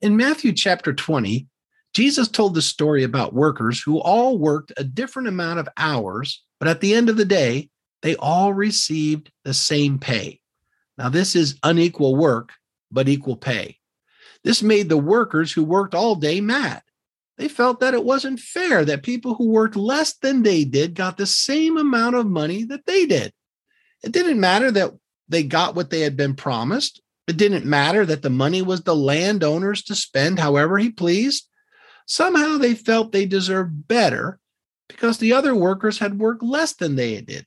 In Matthew chapter 20, Jesus told the story about workers who all worked a different amount of hours, but at the end of the day, they all received the same pay. Now, this is unequal work, but equal pay. This made the workers who worked all day mad. They felt that it wasn't fair that people who worked less than they did got the same amount of money that they did. It didn't matter that they got what they had been promised. It didn't matter that the money was the landowner's to spend however he pleased. Somehow they felt they deserved better because the other workers had worked less than they did.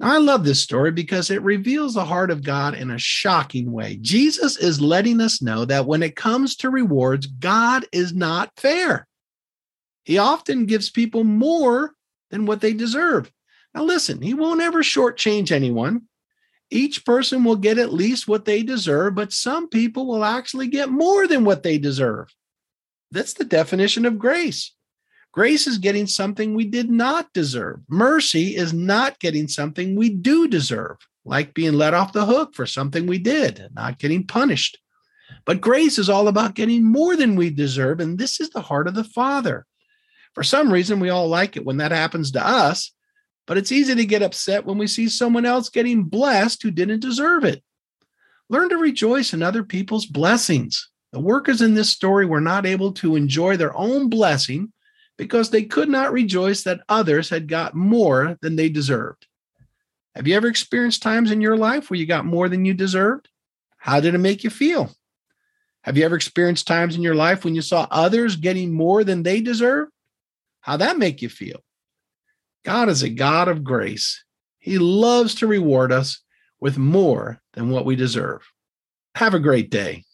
Now, I love this story because it reveals the heart of God in a shocking way. Jesus is letting us know that when it comes to rewards, God is not fair. He often gives people more than what they deserve. Now, listen, He won't ever shortchange anyone. Each person will get at least what they deserve, but some people will actually get more than what they deserve. That's the definition of grace. Grace is getting something we did not deserve. Mercy is not getting something we do deserve, like being let off the hook for something we did, not getting punished. But grace is all about getting more than we deserve. And this is the heart of the Father. For some reason, we all like it when that happens to us, but it's easy to get upset when we see someone else getting blessed who didn't deserve it. Learn to rejoice in other people's blessings. The workers in this story were not able to enjoy their own blessing because they could not rejoice that others had got more than they deserved. Have you ever experienced times in your life where you got more than you deserved? How did it make you feel? Have you ever experienced times in your life when you saw others getting more than they deserved? How that make you feel? God is a God of grace. He loves to reward us with more than what we deserve. Have a great day.